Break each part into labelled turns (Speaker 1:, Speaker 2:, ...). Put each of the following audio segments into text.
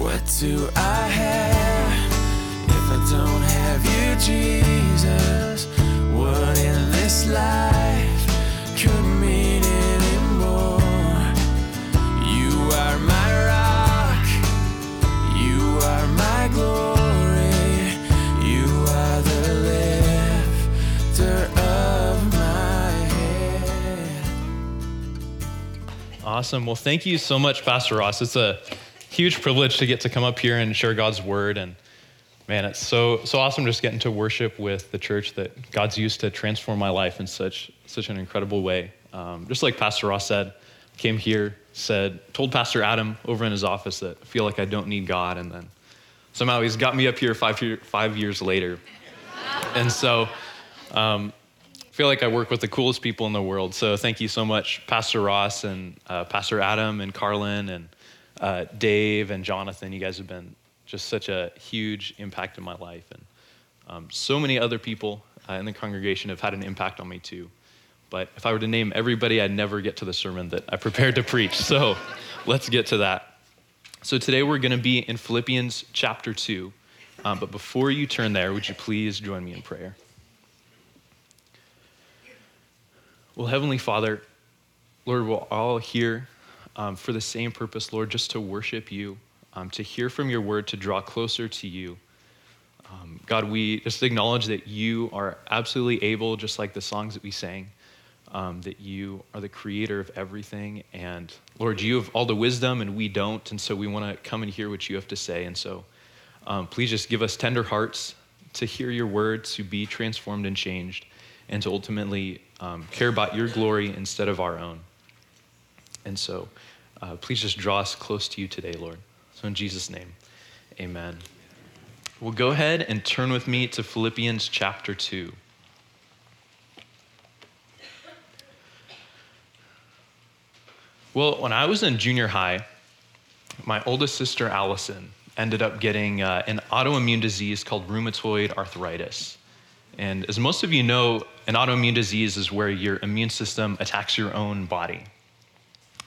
Speaker 1: What do I have if I don't have you, Jesus? What in this life could mean anymore? You are my rock, you are my glory, you are the lifter of my head.
Speaker 2: Awesome. Well, thank you so much, Pastor Ross. It's a huge privilege to get to come up here and share God's word. And man, it's so so awesome just getting to worship with the church that God's used to transform my life in such such an incredible way. Um, just like Pastor Ross said, came here, said, told Pastor Adam over in his office that I feel like I don't need God, and then somehow he's got me up here five year, five years later. and so. Um, I feel like I work with the coolest people in the world. So thank you so much, Pastor Ross and uh, Pastor Adam and Carlin and uh, Dave and Jonathan. You guys have been just such a huge impact in my life. And um, so many other people uh, in the congregation have had an impact on me too. But if I were to name everybody, I'd never get to the sermon that I prepared to preach. So let's get to that. So today we're going to be in Philippians chapter 2. Um, but before you turn there, would you please join me in prayer? Well, Heavenly Father, Lord, we're all here um, for the same purpose, Lord, just to worship you, um, to hear from your word, to draw closer to you. Um, God, we just acknowledge that you are absolutely able, just like the songs that we sang, um, that you are the creator of everything. And Lord, you have all the wisdom and we don't. And so we want to come and hear what you have to say. And so um, please just give us tender hearts to hear your word, to be transformed and changed, and to ultimately um, care about your glory instead of our own. And so uh, please just draw us close to you today, Lord. So in Jesus' name, amen. Well, go ahead and turn with me to Philippians chapter 2. Well, when I was in junior high, my oldest sister, Allison, ended up getting uh, an autoimmune disease called rheumatoid arthritis. And as most of you know, an autoimmune disease is where your immune system attacks your own body.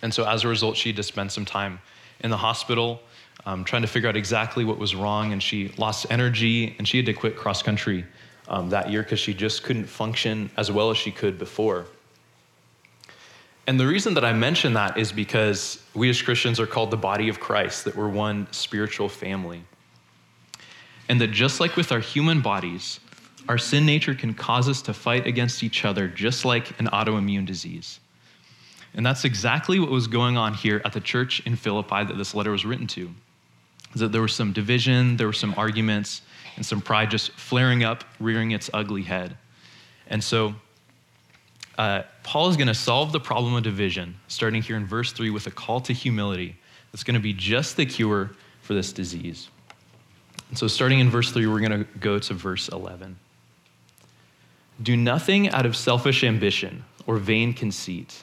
Speaker 2: And so as a result, she had to spend some time in the hospital um, trying to figure out exactly what was wrong. And she lost energy and she had to quit cross country um, that year because she just couldn't function as well as she could before. And the reason that I mention that is because we as Christians are called the body of Christ, that we're one spiritual family. And that just like with our human bodies, our sin nature can cause us to fight against each other, just like an autoimmune disease. And that's exactly what was going on here at the church in Philippi that this letter was written to. Is that there was some division, there were some arguments, and some pride just flaring up, rearing its ugly head. And so uh, Paul is going to solve the problem of division, starting here in verse 3 with a call to humility that's going to be just the cure for this disease. And so, starting in verse 3, we're going to go to verse 11. Do nothing out of selfish ambition or vain conceit,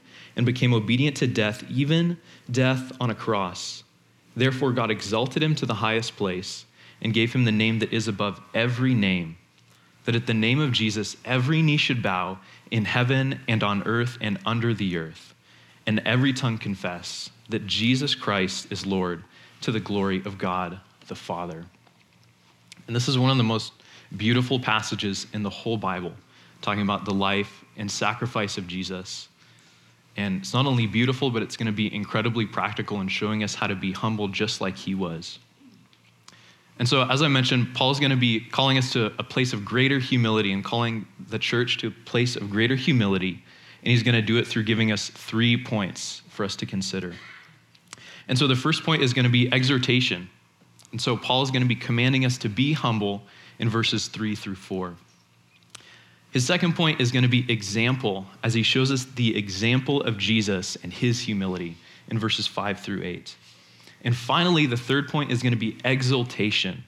Speaker 2: and became obedient to death, even death on a cross. Therefore, God exalted him to the highest place and gave him the name that is above every name, that at the name of Jesus every knee should bow in heaven and on earth and under the earth, and every tongue confess that Jesus Christ is Lord to the glory of God the Father. And this is one of the most beautiful passages in the whole Bible, talking about the life and sacrifice of Jesus. And it's not only beautiful, but it's going to be incredibly practical in showing us how to be humble just like he was. And so, as I mentioned, Paul is going to be calling us to a place of greater humility and calling the church to a place of greater humility. And he's going to do it through giving us three points for us to consider. And so, the first point is going to be exhortation. And so, Paul is going to be commanding us to be humble in verses three through four. His second point is going to be example, as he shows us the example of Jesus and his humility in verses five through eight. And finally, the third point is going to be exaltation,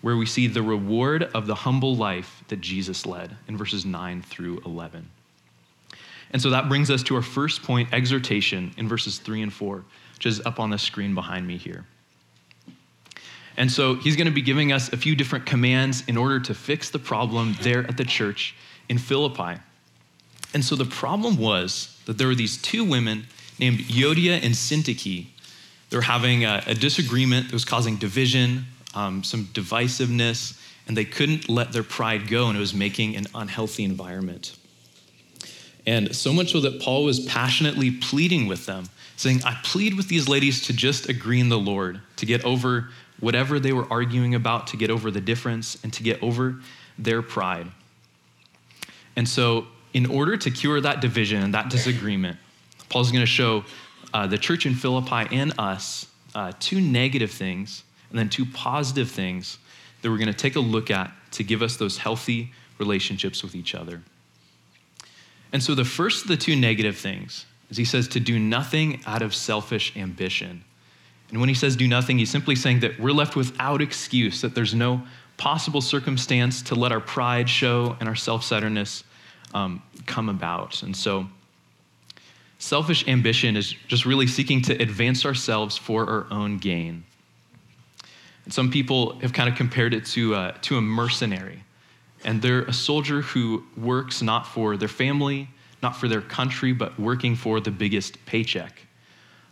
Speaker 2: where we see the reward of the humble life that Jesus led in verses 9 through 11. And so that brings us to our first point, exhortation, in verses 3 and 4, which is up on the screen behind me here. And so he's going to be giving us a few different commands in order to fix the problem there at the church in Philippi. And so the problem was that there were these two women named Euodia and Syntyche. They were having a, a disagreement that was causing division, um, some divisiveness, and they couldn't let their pride go, and it was making an unhealthy environment. And so much so that Paul was passionately pleading with them, saying, I plead with these ladies to just agree in the Lord, to get over whatever they were arguing about, to get over the difference, and to get over their pride. And so, in order to cure that division and that disagreement, Paul's going to show uh, the church in Philippi and us uh, two negative things and then two positive things that we're going to take a look at to give us those healthy relationships with each other. And so the first of the two negative things is he says to do nothing out of selfish ambition. And when he says do nothing, he's simply saying that we're left without excuse, that there's no possible circumstance to let our pride show and our self centeredness um, come about. And so selfish ambition is just really seeking to advance ourselves for our own gain. And some people have kind of compared it to, uh, to a mercenary. And they're a soldier who works not for their family, not for their country, but working for the biggest paycheck.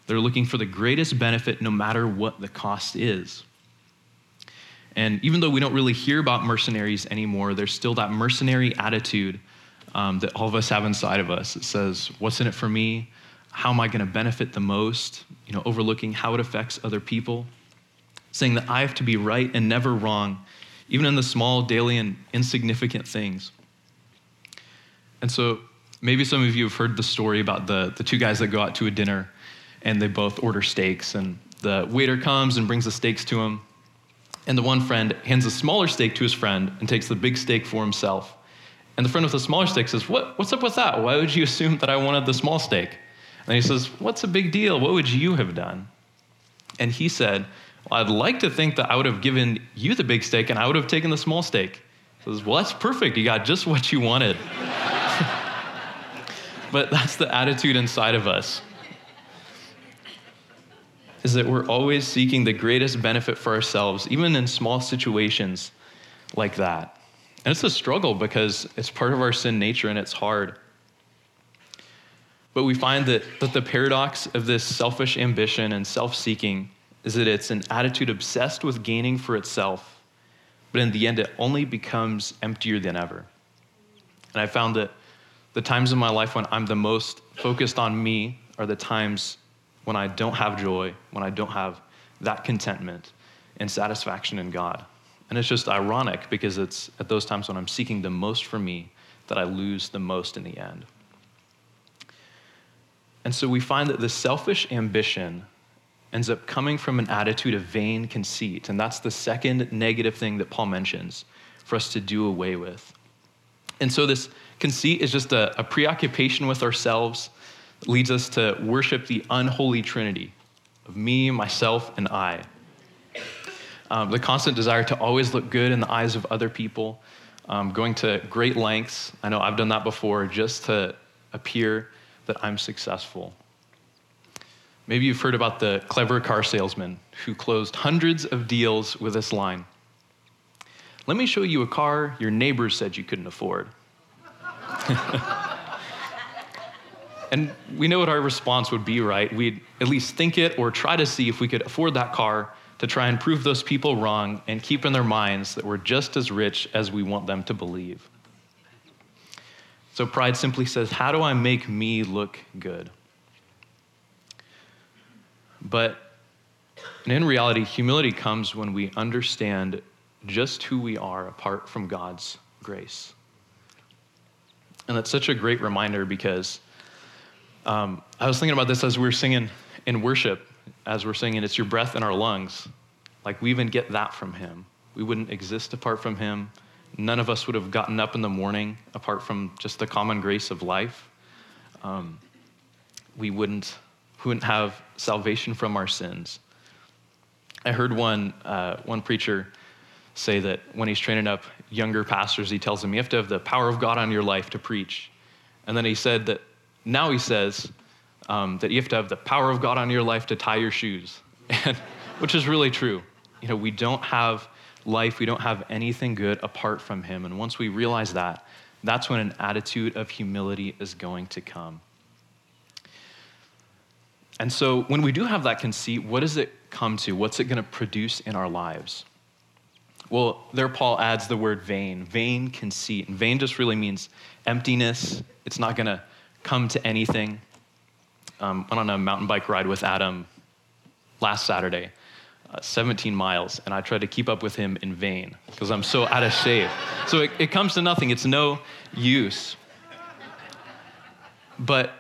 Speaker 2: They're looking for the greatest benefit no matter what the cost is. And even though we don't really hear about mercenaries anymore, there's still that mercenary attitude um, that all of us have inside of us. It says, What's in it for me? How am I going to benefit the most? You know, overlooking how it affects other people. Saying that I have to be right and never wrong even in the small, daily, and insignificant things. And so maybe some of you have heard the story about the, the two guys that go out to a dinner and they both order steaks, and the waiter comes and brings the steaks to him. And the one friend hands a smaller steak to his friend and takes the big steak for himself. And the friend with the smaller steak says, what, What's up with that? Why would you assume that I wanted the small steak? And he says, What's a big deal? What would you have done? And he said, well, I'd like to think that I would have given you the big steak and I would have taken the small steak. He says, Well, that's perfect. You got just what you wanted. but that's the attitude inside of us. Is that we're always seeking the greatest benefit for ourselves, even in small situations like that. And it's a struggle because it's part of our sin nature and it's hard. But we find that, that the paradox of this selfish ambition and self seeking is that it's an attitude obsessed with gaining for itself, but in the end, it only becomes emptier than ever. And I found that the times in my life when I'm the most focused on me are the times when I don't have joy, when I don't have that contentment and satisfaction in God. And it's just ironic because it's at those times when I'm seeking the most for me that I lose the most in the end. And so we find that the selfish ambition ends up coming from an attitude of vain conceit. And that's the second negative thing that Paul mentions for us to do away with. And so, this conceit is just a, a preoccupation with ourselves leads us to worship the unholy trinity of me, myself, and I. Um, the constant desire to always look good in the eyes of other people, um, going to great lengths. I know I've done that before just to appear that I'm successful. Maybe you've heard about the clever car salesman who closed hundreds of deals with this line Let me show you a car your neighbors said you couldn't afford. and we know what our response would be, right? We'd at least think it or try to see if we could afford that car to try and prove those people wrong and keep in their minds that we're just as rich as we want them to believe. So pride simply says, How do I make me look good? But in reality, humility comes when we understand just who we are apart from God's grace. And that's such a great reminder because um, I was thinking about this as we were singing in worship, as we're singing, It's Your Breath in Our Lungs. Like we even get that from Him. We wouldn't exist apart from Him. None of us would have gotten up in the morning apart from just the common grace of life. Um, we wouldn't wouldn't have salvation from our sins. I heard one, uh, one preacher say that when he's training up younger pastors, he tells them, You have to have the power of God on your life to preach. And then he said that now he says um, that you have to have the power of God on your life to tie your shoes, and, which is really true. You know, we don't have life, we don't have anything good apart from Him. And once we realize that, that's when an attitude of humility is going to come. And so when we do have that conceit, what does it come to? What's it going to produce in our lives? Well, there Paul adds the word vain, vain conceit. And vain just really means emptiness. It's not going to come to anything. Um, went on a mountain bike ride with Adam last Saturday, uh, 17 miles, and I tried to keep up with him in vain because I'm so out of shape. So it, it comes to nothing, it's no use. But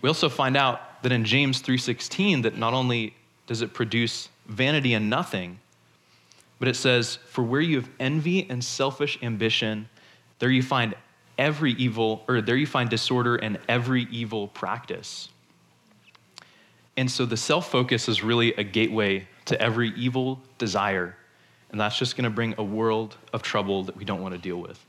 Speaker 2: we also find out that in James 3:16 that not only does it produce vanity and nothing, but it says, For where you have envy and selfish ambition, there you find every evil, or there you find disorder and every evil practice. And so the self focus is really a gateway to every evil desire. And that's just going to bring a world of trouble that we don't want to deal with.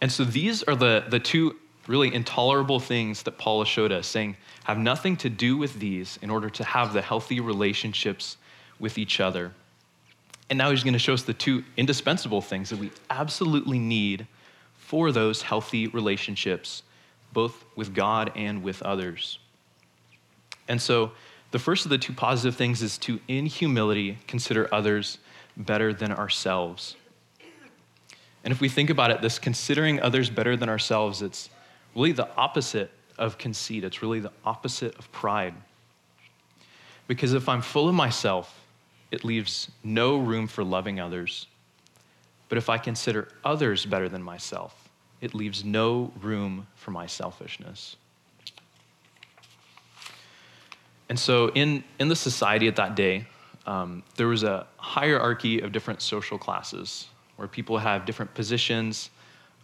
Speaker 2: And so these are the, the two really intolerable things that Paul showed us, saying, have nothing to do with these in order to have the healthy relationships with each other. And now he's going to show us the two indispensable things that we absolutely need for those healthy relationships, both with God and with others. And so, the first of the two positive things is to, in humility, consider others better than ourselves. And if we think about it, this considering others better than ourselves, it's really the opposite of conceit. It's really the opposite of pride. Because if I'm full of myself, it leaves no room for loving others. But if I consider others better than myself, it leaves no room for my selfishness. And so, in, in the society at that day, um, there was a hierarchy of different social classes where people have different positions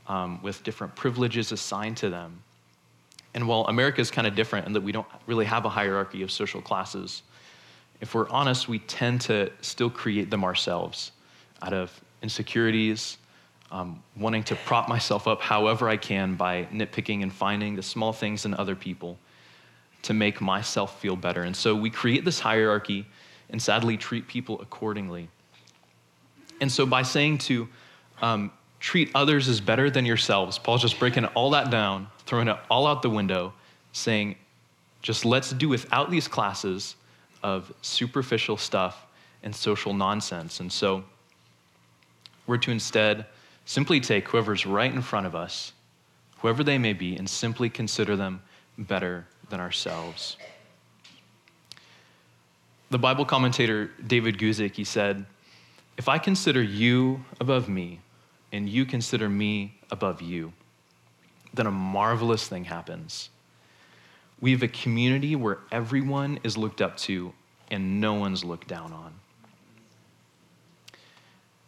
Speaker 2: um, with different privileges assigned to them. And while America is kind of different in that we don't really have a hierarchy of social classes, if we're honest, we tend to still create them ourselves out of insecurities, um, wanting to prop myself up however I can by nitpicking and finding the small things in other people to make myself feel better. And so we create this hierarchy and sadly treat people accordingly. And so by saying to um, treat others as better than yourselves, Paul's just breaking all that down, throwing it all out the window, saying, just let's do without these classes of superficial stuff and social nonsense. And so we're to instead simply take whoever's right in front of us, whoever they may be, and simply consider them better than ourselves. The Bible commentator David Guzik, he said, If I consider you above me, and you consider me above you, then a marvelous thing happens. We have a community where everyone is looked up to and no one's looked down on.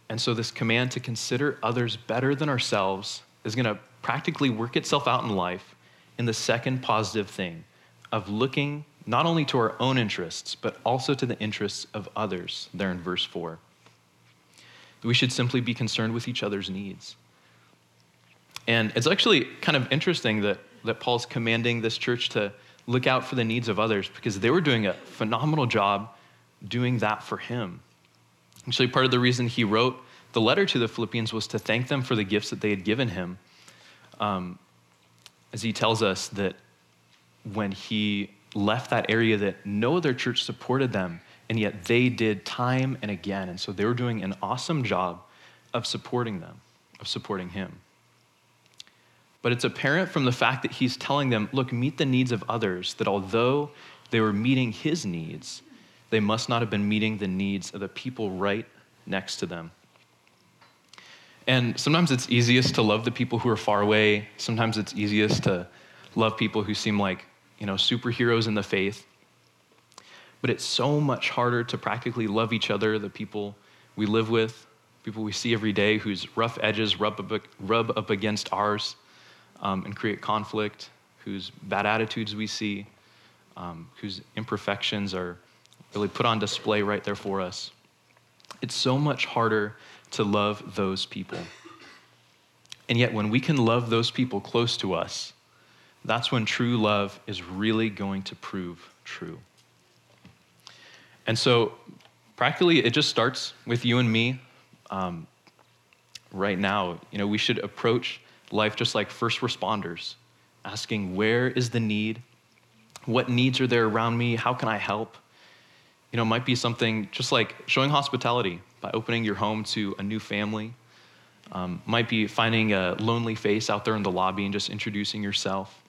Speaker 2: And so, this command to consider others better than ourselves is going to practically work itself out in life in the second positive thing of looking not only to our own interests, but also to the interests of others, there in verse 4. We should simply be concerned with each other's needs. And it's actually kind of interesting that that Paul's commanding this church to look out for the needs of others because they were doing a phenomenal job doing that for him. Actually, part of the reason he wrote the letter to the Philippians was to thank them for the gifts that they had given him. Um, as he tells us that when he left that area that no other church supported them and yet they did time and again and so they were doing an awesome job of supporting them of supporting him but it's apparent from the fact that he's telling them, look, meet the needs of others, that although they were meeting his needs, they must not have been meeting the needs of the people right next to them. And sometimes it's easiest to love the people who are far away. Sometimes it's easiest to love people who seem like, you know, superheroes in the faith. But it's so much harder to practically love each other, the people we live with, people we see every day whose rough edges rub up, rub up against ours um, and create conflict, whose bad attitudes we see, um, whose imperfections are really put on display right there for us. It's so much harder to love those people. And yet, when we can love those people close to us, that's when true love is really going to prove true. And so, practically, it just starts with you and me um, right now. You know, we should approach life just like first responders, asking, Where is the need? What needs are there around me? How can I help? You know, might be something just like showing hospitality by opening your home to a new family um, might be finding a lonely face out there in the lobby and just introducing yourself.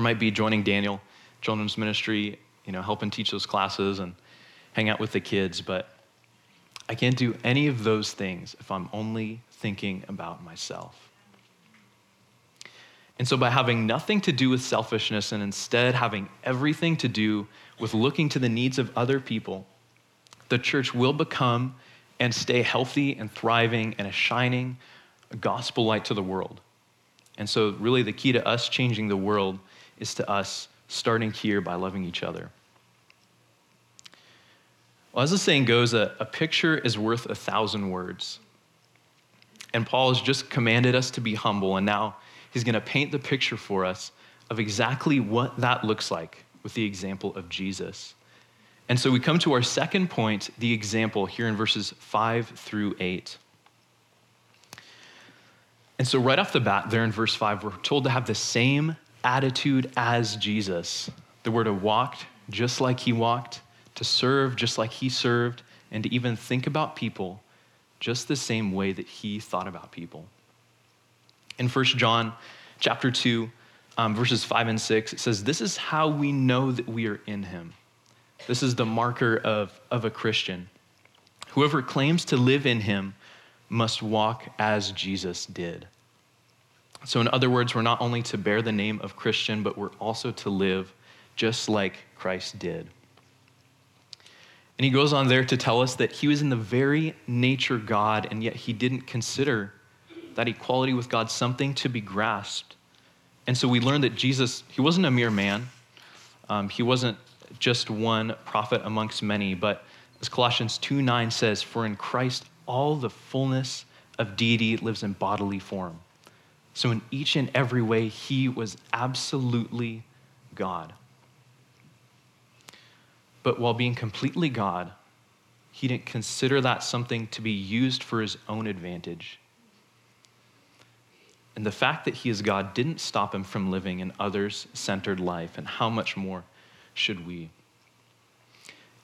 Speaker 2: Or might be joining Daniel Children's Ministry, you know, helping teach those classes and hang out with the kids. But I can't do any of those things if I'm only thinking about myself. And so, by having nothing to do with selfishness and instead having everything to do with looking to the needs of other people, the church will become and stay healthy and thriving and a shining gospel light to the world. And so, really, the key to us changing the world is to us starting here by loving each other. Well, as the saying goes, a, a picture is worth a thousand words. And Paul has just commanded us to be humble, and now he's going to paint the picture for us of exactly what that looks like with the example of Jesus. And so we come to our second point, the example, here in verses five through eight. And so, right off the bat, there in verse five, we're told to have the same attitude as Jesus. The word to walk just like he walked, to serve just like he served, and to even think about people just the same way that he thought about people. In 1 John chapter 2, um, verses 5 and 6, it says, This is how we know that we are in him. This is the marker of, of a Christian. Whoever claims to live in him must walk as Jesus did. So, in other words, we're not only to bear the name of Christian, but we're also to live just like Christ did. And he goes on there to tell us that he was in the very nature God, and yet he didn't consider that equality with God something to be grasped. And so we learn that Jesus, he wasn't a mere man. Um, he wasn't just one prophet amongst many, but as Colossians 2 9 says, For in Christ all the fullness of deity lives in bodily form. So, in each and every way, he was absolutely God. But while being completely God, he didn't consider that something to be used for his own advantage. And the fact that he is God didn't stop him from living an others centered life, and how much more should we?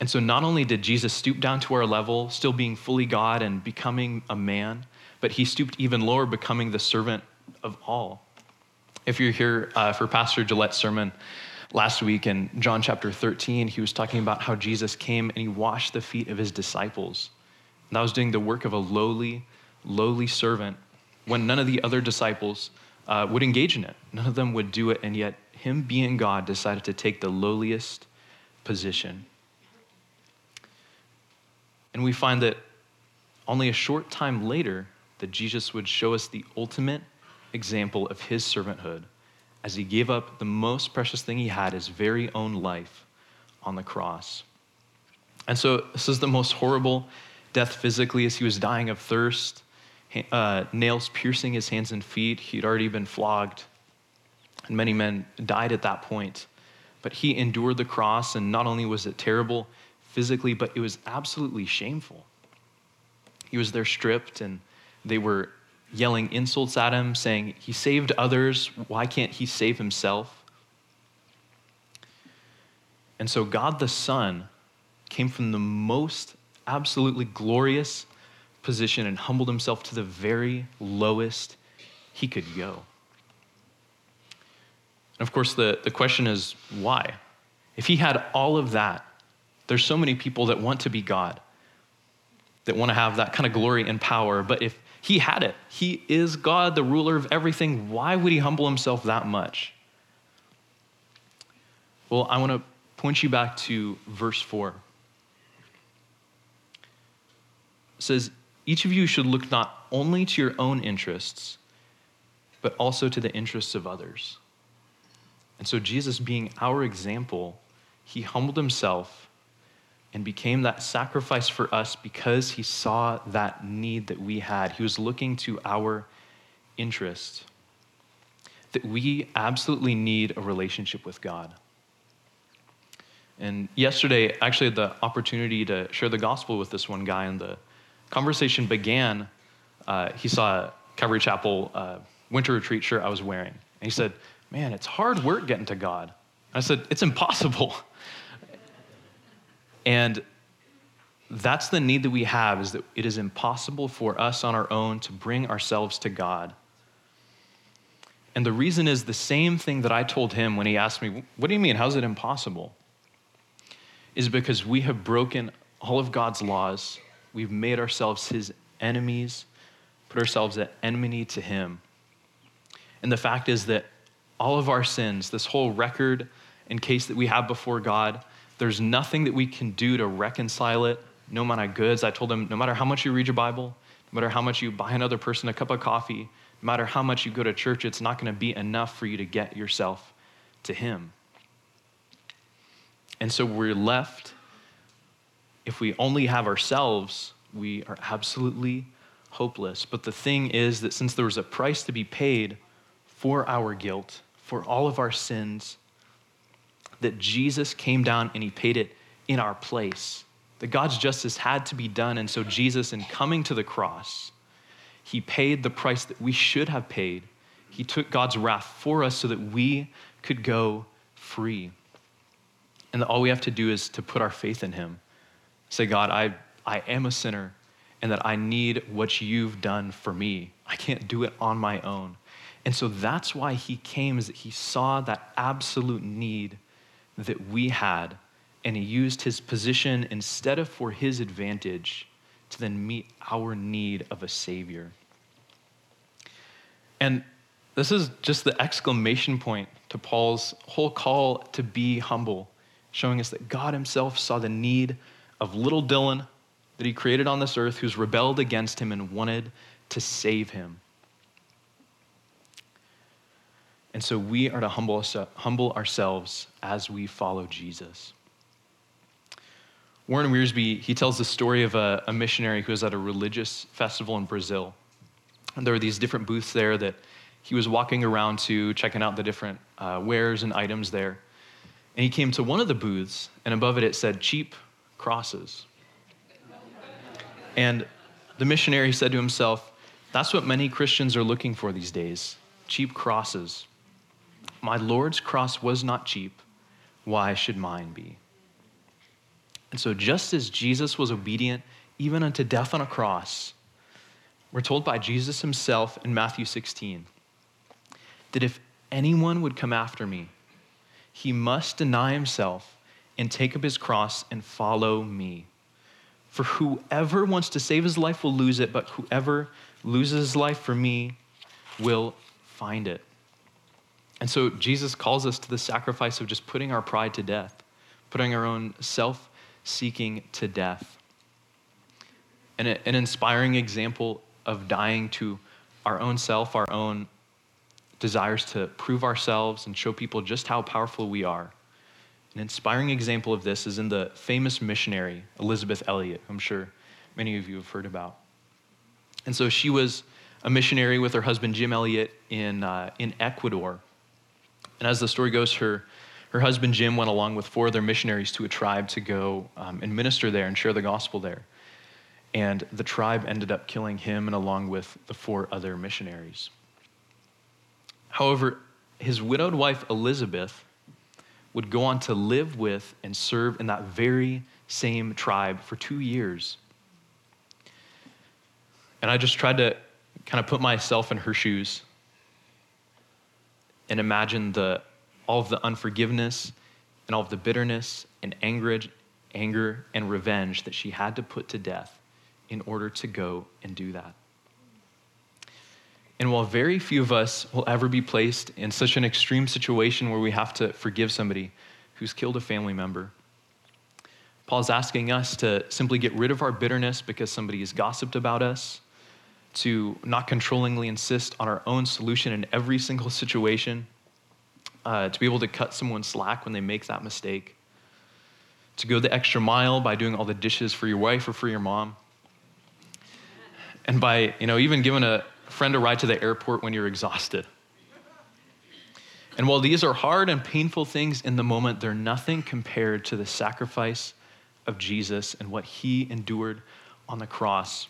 Speaker 2: And so, not only did Jesus stoop down to our level, still being fully God and becoming a man, but he stooped even lower, becoming the servant of all. If you're here uh, for Pastor Gillette's sermon last week in John chapter 13, he was talking about how Jesus came and he washed the feet of his disciples. And that was doing the work of a lowly, lowly servant when none of the other disciples uh, would engage in it. None of them would do it, and yet him being God decided to take the lowliest position. And we find that only a short time later that Jesus would show us the ultimate example of his servanthood as he gave up the most precious thing he had, his very own life, on the cross. And so, this is the most horrible death physically as he was dying of thirst, uh, nails piercing his hands and feet. He'd already been flogged, and many men died at that point. But he endured the cross, and not only was it terrible physically, but it was absolutely shameful. He was there stripped, and they were yelling insults at him, saying, He saved others. Why can't he save himself? And so, God the Son came from the most absolutely glorious position and humbled himself to the very lowest he could go. And of course, the, the question is why? If he had all of that, there's so many people that want to be God, that want to have that kind of glory and power, but if he had it. He is God, the ruler of everything. Why would he humble himself that much? Well, I want to point you back to verse 4. It says, Each of you should look not only to your own interests, but also to the interests of others. And so, Jesus, being our example, he humbled himself and became that sacrifice for us because he saw that need that we had. He was looking to our interest. That we absolutely need a relationship with God. And yesterday, I actually had the opportunity to share the gospel with this one guy, and the conversation began. Uh, he saw a Calvary Chapel uh, winter retreat shirt I was wearing. And he said, Man, it's hard work getting to God. I said, It's impossible. And that's the need that we have is that it is impossible for us on our own to bring ourselves to God. And the reason is the same thing that I told him when he asked me, What do you mean? How's it impossible? Is because we have broken all of God's laws. We've made ourselves his enemies, put ourselves at enmity to him. And the fact is that all of our sins, this whole record and case that we have before God, there's nothing that we can do to reconcile it, no amount of goods. I told him, no matter how much you read your Bible, no matter how much you buy another person a cup of coffee, no matter how much you go to church, it's not going to be enough for you to get yourself to Him. And so we're left, if we only have ourselves, we are absolutely hopeless. But the thing is that since there was a price to be paid for our guilt, for all of our sins, that Jesus came down and he paid it in our place. That God's justice had to be done. And so, Jesus, in coming to the cross, he paid the price that we should have paid. He took God's wrath for us so that we could go free. And that all we have to do is to put our faith in him. Say, God, I, I am a sinner and that I need what you've done for me. I can't do it on my own. And so that's why he came, is that he saw that absolute need that we had, and he used his position instead of for his advantage to then meet our need of a Savior. And this is just the exclamation point to Paul's whole call to be humble, showing us that God himself saw the need of little Dylan that he created on this earth who's rebelled against him and wanted to save him. And so we are to humble, humble ourselves as we follow Jesus. Warren Wiersbe, he tells the story of a, a, missionary who was at a religious festival in Brazil. And there were these different booths there that he was walking around to, checking out the different uh, wares and items there. And he came to one of the booths, and above it it said, cheap crosses. And the missionary said to himself, That's what many Christians are looking for these days cheap crosses. My Lord's cross was not cheap. Why should mine be? And so, just as Jesus was obedient even unto death on a cross, we're told by Jesus himself in Matthew 16 that if anyone would come after me, he must deny himself and take up his cross and follow me. For whoever wants to save his life will lose it, but whoever loses his life for me will find it. And so Jesus calls us to the sacrifice of just putting our pride to death, putting our own self seeking to death. And an inspiring example of dying to our own self, our own desires to prove ourselves and show people just how powerful we are. An inspiring example of this is in the famous missionary, Elisabeth Elliot, I'm sure many of you have heard about. And so she was a missionary with her husband, Jim Elliot, in, uh, in Ecuador. And as the story goes, her, her husband Jim went along with four other missionaries to a tribe to go um, and minister there and share the gospel there. And the tribe ended up killing him and along with the four other missionaries. However, his widowed wife Elisabeth would go on to live with and serve in that very same tribe for two years. And I just tried to kind of put myself in her shoes and imagine the, all of the unforgiveness and all of the bitterness and anger, anger and revenge that she had to put to death in order to go and do that. And while very few of us will ever be placed in such an extreme situation where we have to forgive somebody who's killed a family member, Paul's asking us to simply get rid of our bitterness because somebody has gossiped about us to not controllingly insist on our own solution in every single situation, uh, to be able to cut someone slack when they make that mistake, to go the extra mile by doing all the dishes for your wife or for your mom, and by you know even giving a friend a ride to the airport when you're exhausted. And while these are hard and painful things in the moment, they're nothing compared to the sacrifice of Jesus and what he endured on the cross.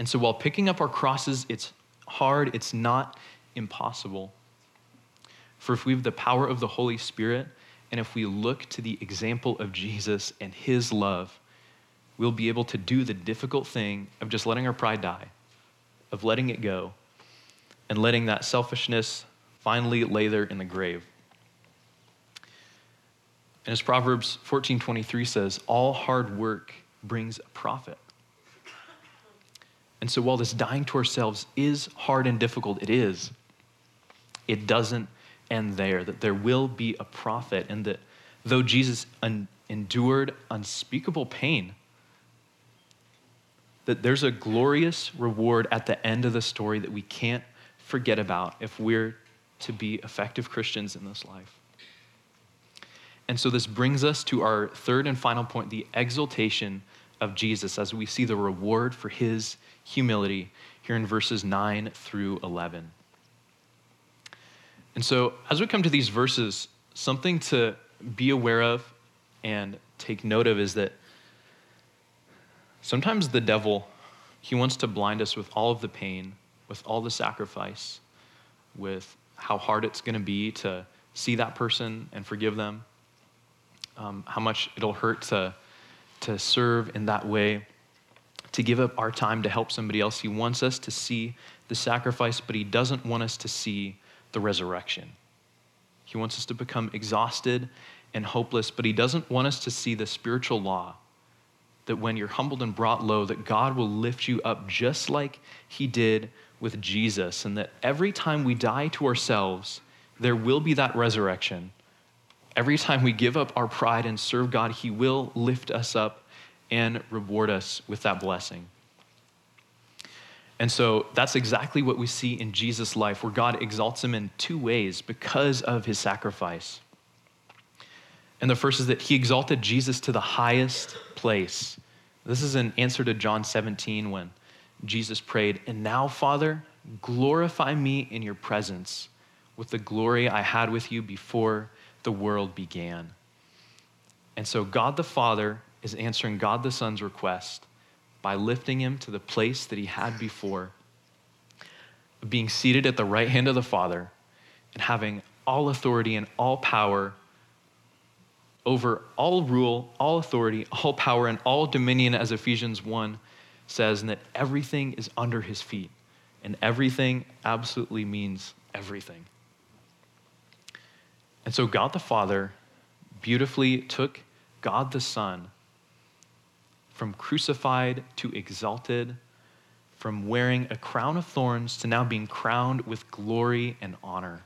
Speaker 2: And so while picking up our crosses, it's hard, it's not impossible. For if we have the power of the Holy Spirit, and if we look to the example of Jesus and his love, we'll be able to do the difficult thing of just letting our pride die, of letting it go, and letting that selfishness finally lay there in the grave. And as Proverbs 14:23 says, all hard work brings a profit. And so while this dying to ourselves is hard and difficult, it is, it doesn't end there, that there will be a profit, and that though Jesus un- endured unspeakable pain, that there's a glorious reward at the end of the story that we can't forget about if we're to be effective Christians in this life. And so this brings us to our third and final point the exaltation of Jesus as we see the reward for his humility here in verses 9 through 11. And so, as we come to these verses, something to be aware of and take note of is that sometimes the devil, he wants to blind us with all of the pain, with all the sacrifice, with how hard it's going to be to see that person and forgive them, um, how much it'll hurt to, to serve in that way, to give up our time to help somebody else. He wants us to see the sacrifice, but he doesn't want us to see the resurrection. He wants us to become exhausted and hopeless, but he doesn't want us to see the spiritual law that when you're humbled and brought low, that God will lift you up just like he did with Jesus, and that every time we die to ourselves, there will be that resurrection. Every time we give up our pride and serve God, he will lift us up and reward us with that blessing. And so that's exactly what we see in Jesus' life, where God exalts him in two ways because of his sacrifice. And the first is that he exalted Jesus to the highest place. This is an answer to John 17 when Jesus prayed, And now, Father, glorify me in your presence with the glory I had with you before the world began. And so God the Father is answering God the Son's request by lifting him to the place that he had before, being seated at the right hand of the Father and having all authority and all power over all rule, all authority, all power, and all dominion, as Ephesians 1 says, and that everything is under his feet. And everything absolutely means everything. And so God the Father beautifully took God the Son from crucified to exalted, from wearing a crown of thorns to now being crowned with glory and honor.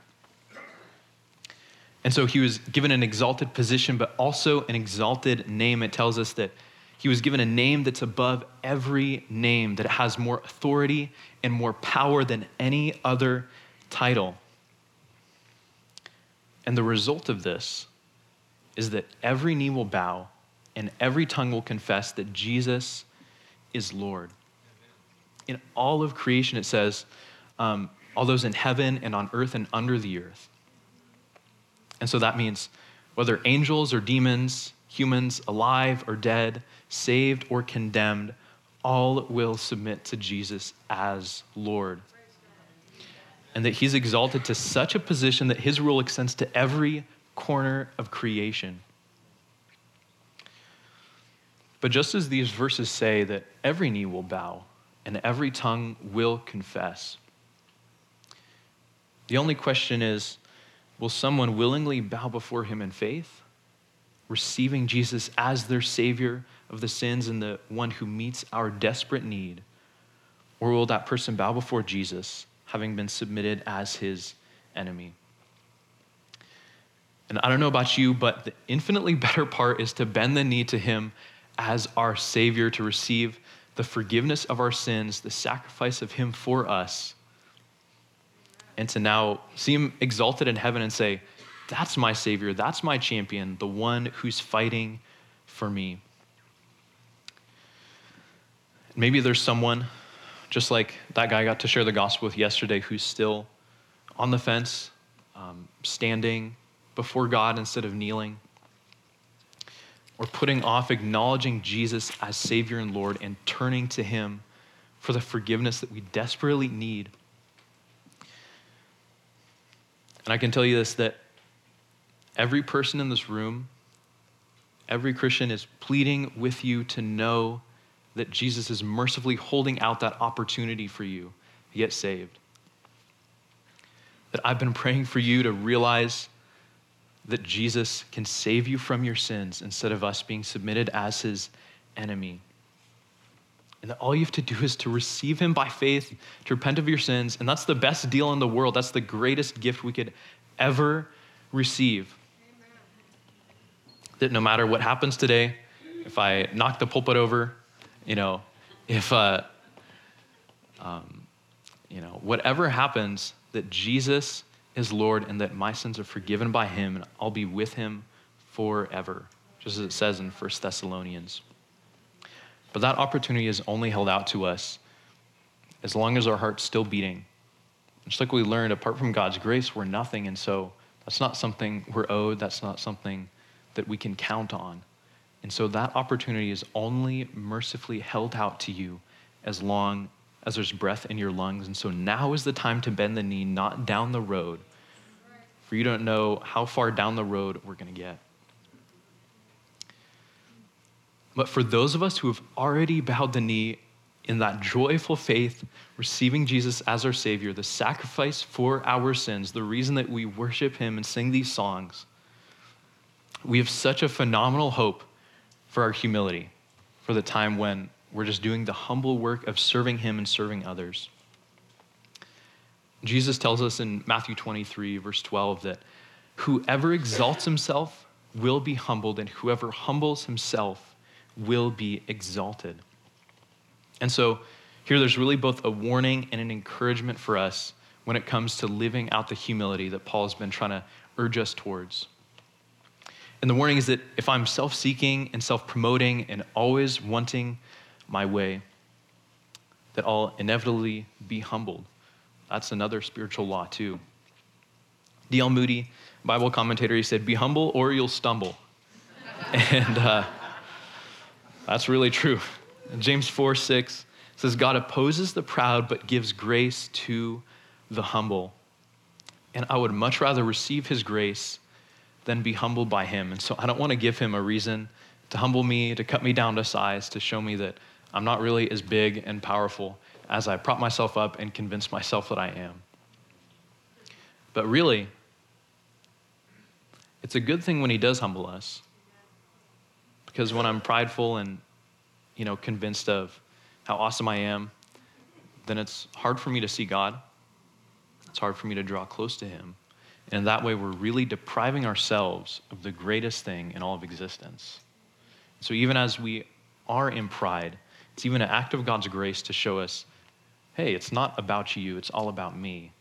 Speaker 2: And so he was given an exalted position, but also an exalted name. It tells us that he was given a name that's above every name, that it has more authority and more power than any other title. And the result of this is that every knee will bow and every tongue will confess that Jesus is Lord. In all of creation, it says, um, all those in heaven and on earth and under the earth. And so that means whether angels or demons, humans alive or dead, saved or condemned, all will submit to Jesus as Lord. And that he's exalted to such a position that his rule extends to every corner of creation. But just as these verses say that every knee will bow and every tongue will confess, the only question is will someone willingly bow before him in faith, receiving Jesus as their Savior of the sins and the one who meets our desperate need? Or will that person bow before Jesus, having been submitted as his enemy? And I don't know about you, but the infinitely better part is to bend the knee to him as our Savior, to receive the forgiveness of our sins, the sacrifice of Him for us, and to now see Him exalted in heaven and say, That's my Savior, that's my champion, the one who's fighting for me. Maybe there's someone, just like that guy got to share the gospel with yesterday, who's still on the fence, um, standing before God instead of kneeling, or putting off acknowledging Jesus as Savior and Lord and turning to Him for the forgiveness that we desperately need. And I can tell you this that every person in this room, every Christian is pleading with you to know that Jesus is mercifully holding out that opportunity for you to get saved. That I've been praying for you to realize that Jesus can save you from your sins instead of us being submitted as his enemy. And that all you have to do is to receive him by faith, to repent of your sins. And that's the best deal in the world. That's the greatest gift we could ever receive. Amen. That no matter what happens today, if I knock the pulpit over, you know, if, uh, um, you know, whatever happens, that Jesus is Lord and that my sins are forgiven by him and I'll be with him forever, just as it says in 1 Thessalonians. But that opportunity is only held out to us as long as our heart's still beating. Just like we learned, apart from God's grace, we're nothing. And so that's not something we're owed, that's not something that we can count on. And so that opportunity is only mercifully held out to you as long as there's breath in your lungs. And so now is the time to bend the knee, not down the road, for you don't know how far down the road we're going to get. But for those of us who have already bowed the knee in that joyful faith, receiving Jesus as our Savior, the sacrifice for our sins, the reason that we worship Him and sing these songs, we have such a phenomenal hope for our humility, for the time when we're just doing the humble work of serving Him and serving others. Jesus tells us in Matthew 23, verse 12, that whoever exalts himself will be humbled, and whoever humbles himself will be exalted. And so, here there's really both a warning and an encouragement for us when it comes to living out the humility that Paul has been trying to urge us towards. And the warning is that if I'm self seeking and self promoting and always wanting my way, that I'll inevitably be humbled. That's another spiritual law, too. D.L. Moody, Bible commentator, he said, Be humble or you'll stumble. and uh, that's really true. James 4 6 says, God opposes the proud but gives grace to the humble. And I would much rather receive his grace than be humbled by him. And so I don't want to give him a reason to humble me, to cut me down to size, to show me that I'm not really as big and powerful as I prop myself up and convince myself that I am. But really, it's a good thing when he does humble us. Because when I'm prideful and, you know, convinced of how awesome I am, then it's hard for me to see God. It's hard for me to draw close to him. And that way, we're really depriving ourselves of the greatest thing in all of existence. So, even as we are in pride, it's even an act of God's grace to show us hey, it's not about you, it's all about me. Amen.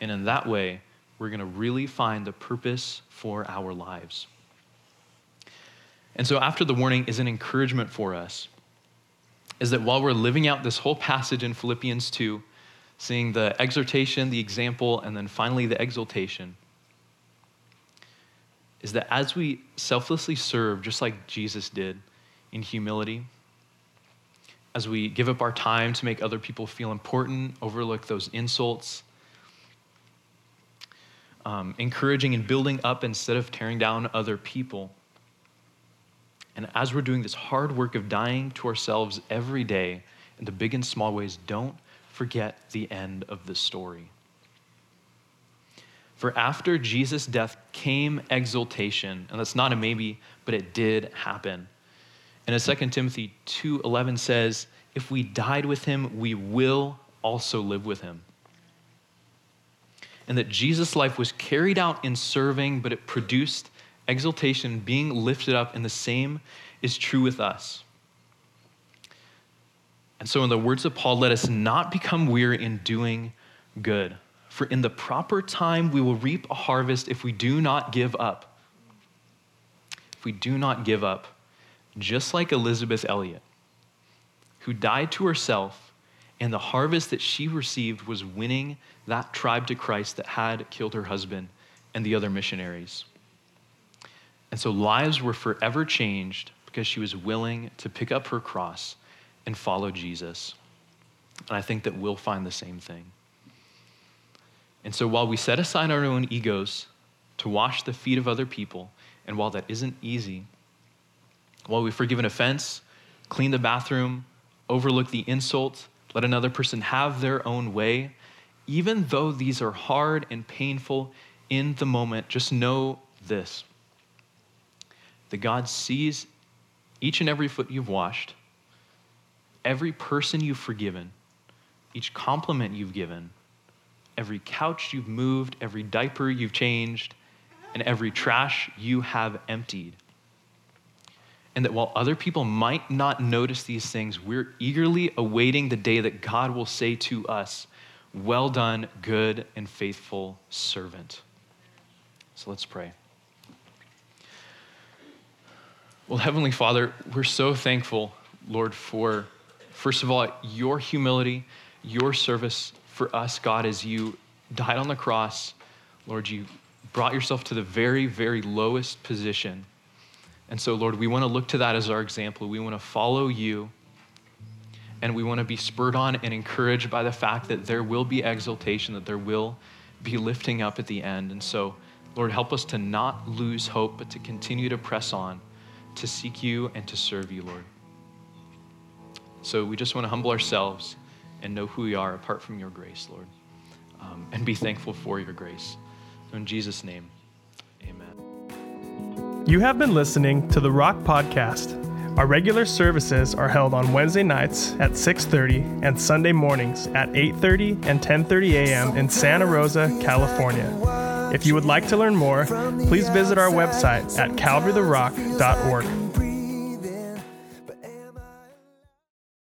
Speaker 2: And in that way, we're going to really find the purpose for our lives. And so, after the warning is an encouragement for us, is that while we're living out this whole passage in Philippians 2, seeing the exhortation, the example, and then finally the exaltation, is that as we selflessly serve, just like Jesus did in humility, as we give up our time to make other people feel important, overlook those insults, um, encouraging and building up instead of tearing down other people. And as we're doing this hard work of dying to ourselves every day in the big and small ways, don't forget the end of the story. For after Jesus' death came exaltation, and that's not a maybe, but it did happen. And as 2 Timothy 2:11 says, if we died with him, we will also live with him. And that Jesus' life was carried out in serving, but it produced exaltation, being lifted up, and the same is true with us. And so, in the words of Paul, let us not become weary in doing good. For in the proper time we will reap a harvest if we do not give up. If we do not give up. just like Elisabeth Elliot, who died to herself, and the harvest that she received was winning that tribe to Christ that had killed her husband and the other missionaries. And so lives were forever changed because she was willing to pick up her cross and follow Jesus. And I think that we'll find the same thing. And so while we set aside our own egos to wash the feet of other people, and while that isn't easy, while we forgive an offense, clean the bathroom, overlook the insult, let another person have their own way, even though these are hard and painful in the moment, just know this that God sees each and every foot you've washed, every person you've forgiven, each compliment you've given, every couch you've moved, every diaper you've changed, and every trash you have emptied. And that while other people might not notice these things, we're eagerly awaiting the day that God will say to us, Well done, good and faithful servant. So let's pray. Well, Heavenly Father, we're so thankful, Lord, for, first of all, your humility, your service for us, God, as you died on the cross. Lord, you brought yourself to the very, very lowest position. And so, Lord, we want to look to that as our example. We want to follow you. And we want to be spurred on and encouraged by the fact that there will be exaltation, that there will be lifting up at the end. And so, Lord, help us to not lose hope, but to continue to press on, to seek you and to serve you, Lord. So we just want to humble ourselves and know who we are apart from your grace, Lord, um, and be thankful for your grace. In Jesus' name, amen.
Speaker 3: You have been listening to the Rock Podcast. Our regular services are held on Wednesday nights at 6:30 and Sunday mornings at 8:30 and 10:30 a.m. in Santa Rosa, California. If you would like to learn more, please visit our website at calvarytherock.org.